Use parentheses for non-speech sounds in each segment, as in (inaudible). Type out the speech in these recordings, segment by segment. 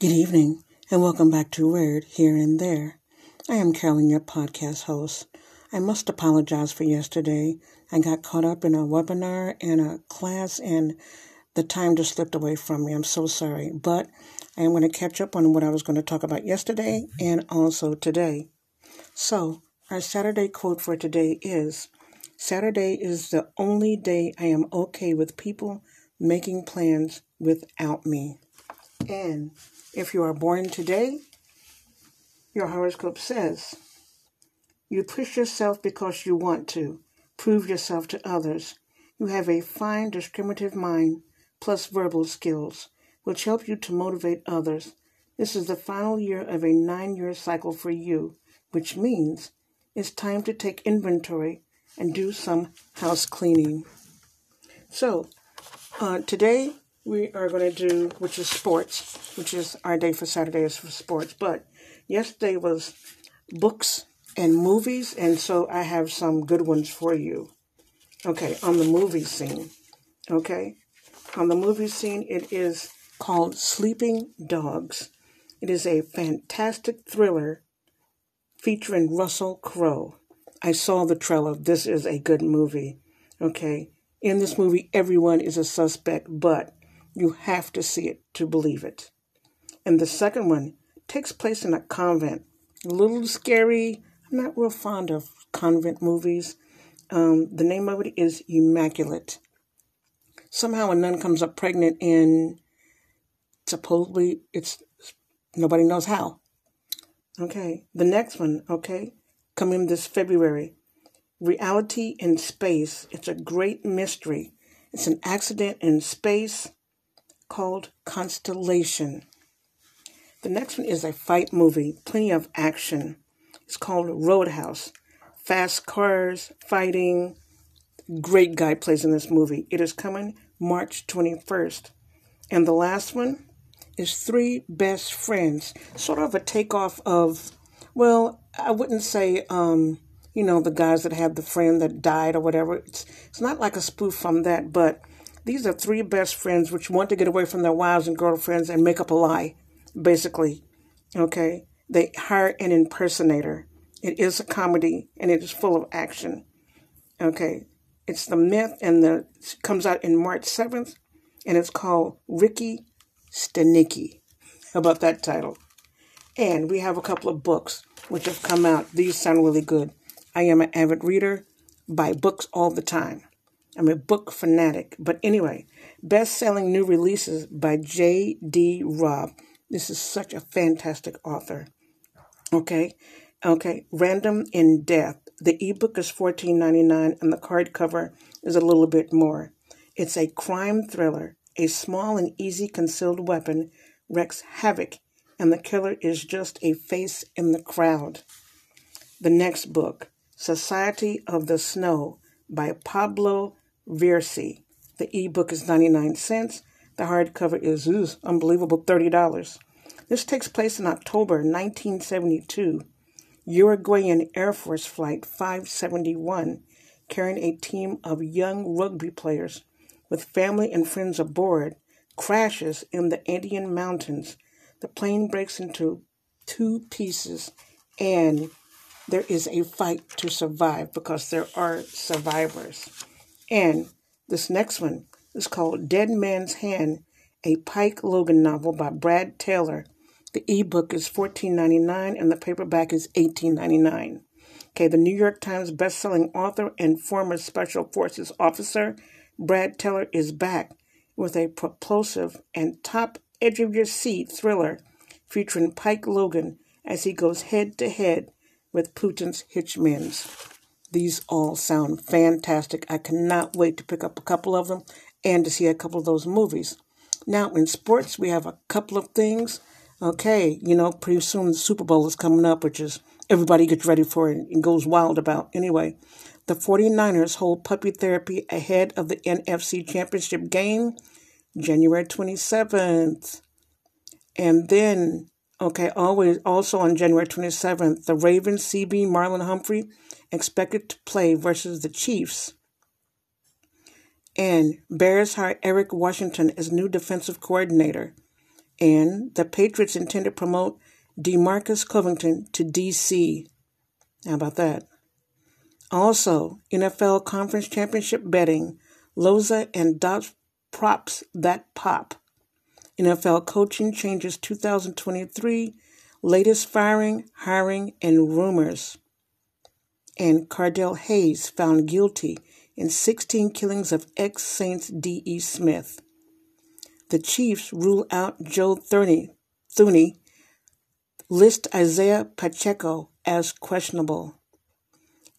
Good evening, and welcome back to Word Here and There. I am Carolyn, your podcast host. I must apologize for yesterday. I got caught up in a webinar and a class, and the time just slipped away from me. I'm so sorry, but I am going to catch up on what I was going to talk about yesterday and also today. So, our Saturday quote for today is Saturday is the only day I am okay with people making plans without me. And if you are born today, your horoscope says you push yourself because you want to, prove yourself to others. You have a fine discriminative mind plus verbal skills, which help you to motivate others. This is the final year of a nine year cycle for you, which means it's time to take inventory and do some house cleaning. So, uh, today we are going to do, which is sports, which is our day for Saturday is for sports. But yesterday was books and movies, and so I have some good ones for you. Okay, on the movie scene. Okay, on the movie scene, it is called Sleeping Dogs. It is a fantastic thriller featuring Russell Crowe. I saw the trailer. This is a good movie. Okay, in this movie, everyone is a suspect, but you have to see it to believe it. And the second one takes place in a convent. A little scary. I'm not real fond of convent movies. Um, the name of it is Immaculate. Somehow a nun comes up pregnant and supposedly it's nobody knows how. Okay. The next one, okay, coming this February. Reality in Space. It's a great mystery. It's an accident in space called Constellation. The next one is a fight movie, plenty of action. It's called Roadhouse. Fast cars, fighting. Great guy plays in this movie. It is coming March 21st. And the last one is Three Best Friends, sort of a takeoff of, well, I wouldn't say, um, you know, the guys that have the friend that died or whatever. It's, it's not like a spoof from that, but these are three best friends which want to get away from their wives and girlfriends and make up a lie, basically. Okay? They hire an impersonator. It is a comedy and it is full of action. Okay? It's the myth and the it comes out in March 7th and it's called Ricky Stanicky. How (laughs) about that title? And we have a couple of books which have come out. These sound really good. I am an avid reader, buy books all the time. I'm a book fanatic. But anyway, best selling new releases by J.D. Robb. This is such a fantastic author. Okay. Okay. Random in Death. The ebook is $14.99 and the card cover is a little bit more. It's a crime thriller. A small and easy concealed weapon wreaks havoc, and the killer is just a face in the crowd. The next book, Society of the Snow by Pablo Vierci. The ebook is 99 cents. The hardcover is ooh, unbelievable $30. This takes place in October 1972. Uruguayan Air Force Flight 571, carrying a team of young rugby players with family and friends aboard, crashes in the Andean Mountains. The plane breaks into two pieces, and there is a fight to survive because there are survivors. And this next one is called Dead Man's Hand, a Pike Logan novel by Brad Taylor. The ebook is $14.99 and the paperback is $18.99. Okay, the New York Times bestselling author and former Special Forces officer Brad Taylor is back with a propulsive and top edge of your seat thriller featuring Pike Logan as he goes head to head with Putin's hitchmens. These all sound fantastic. I cannot wait to pick up a couple of them and to see a couple of those movies. Now, in sports, we have a couple of things. Okay, you know, pretty soon the Super Bowl is coming up, which is everybody gets ready for it and goes wild about. Anyway, the 49ers hold puppy therapy ahead of the NFC Championship game, January 27th. And then, okay, always also on January 27th, the Ravens CB Marlon Humphrey expected to play versus the Chiefs. And Bears hire Eric Washington as new defensive coordinator. And the Patriots intend to promote Demarcus Covington to DC. How about that? Also, NFL Conference Championship betting, Loza and Dots props that pop. NFL coaching changes 2023, latest firing, hiring, and rumors. And Cardell Hayes found guilty in 16 killings of ex Saints D.E. Smith. The Chiefs rule out Joe Thuney, Thuney list Isaiah Pacheco as questionable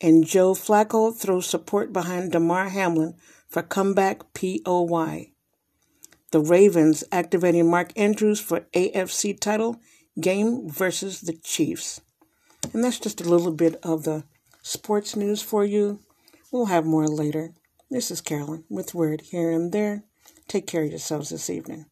and Joe Flacco throws support behind Damar Hamlin for comeback POY. The Ravens activating Mark Andrews for AFC title game versus the Chiefs. And that's just a little bit of the sports news for you. We'll have more later. This is Carolyn with Word here and there. Take care of yourselves this evening.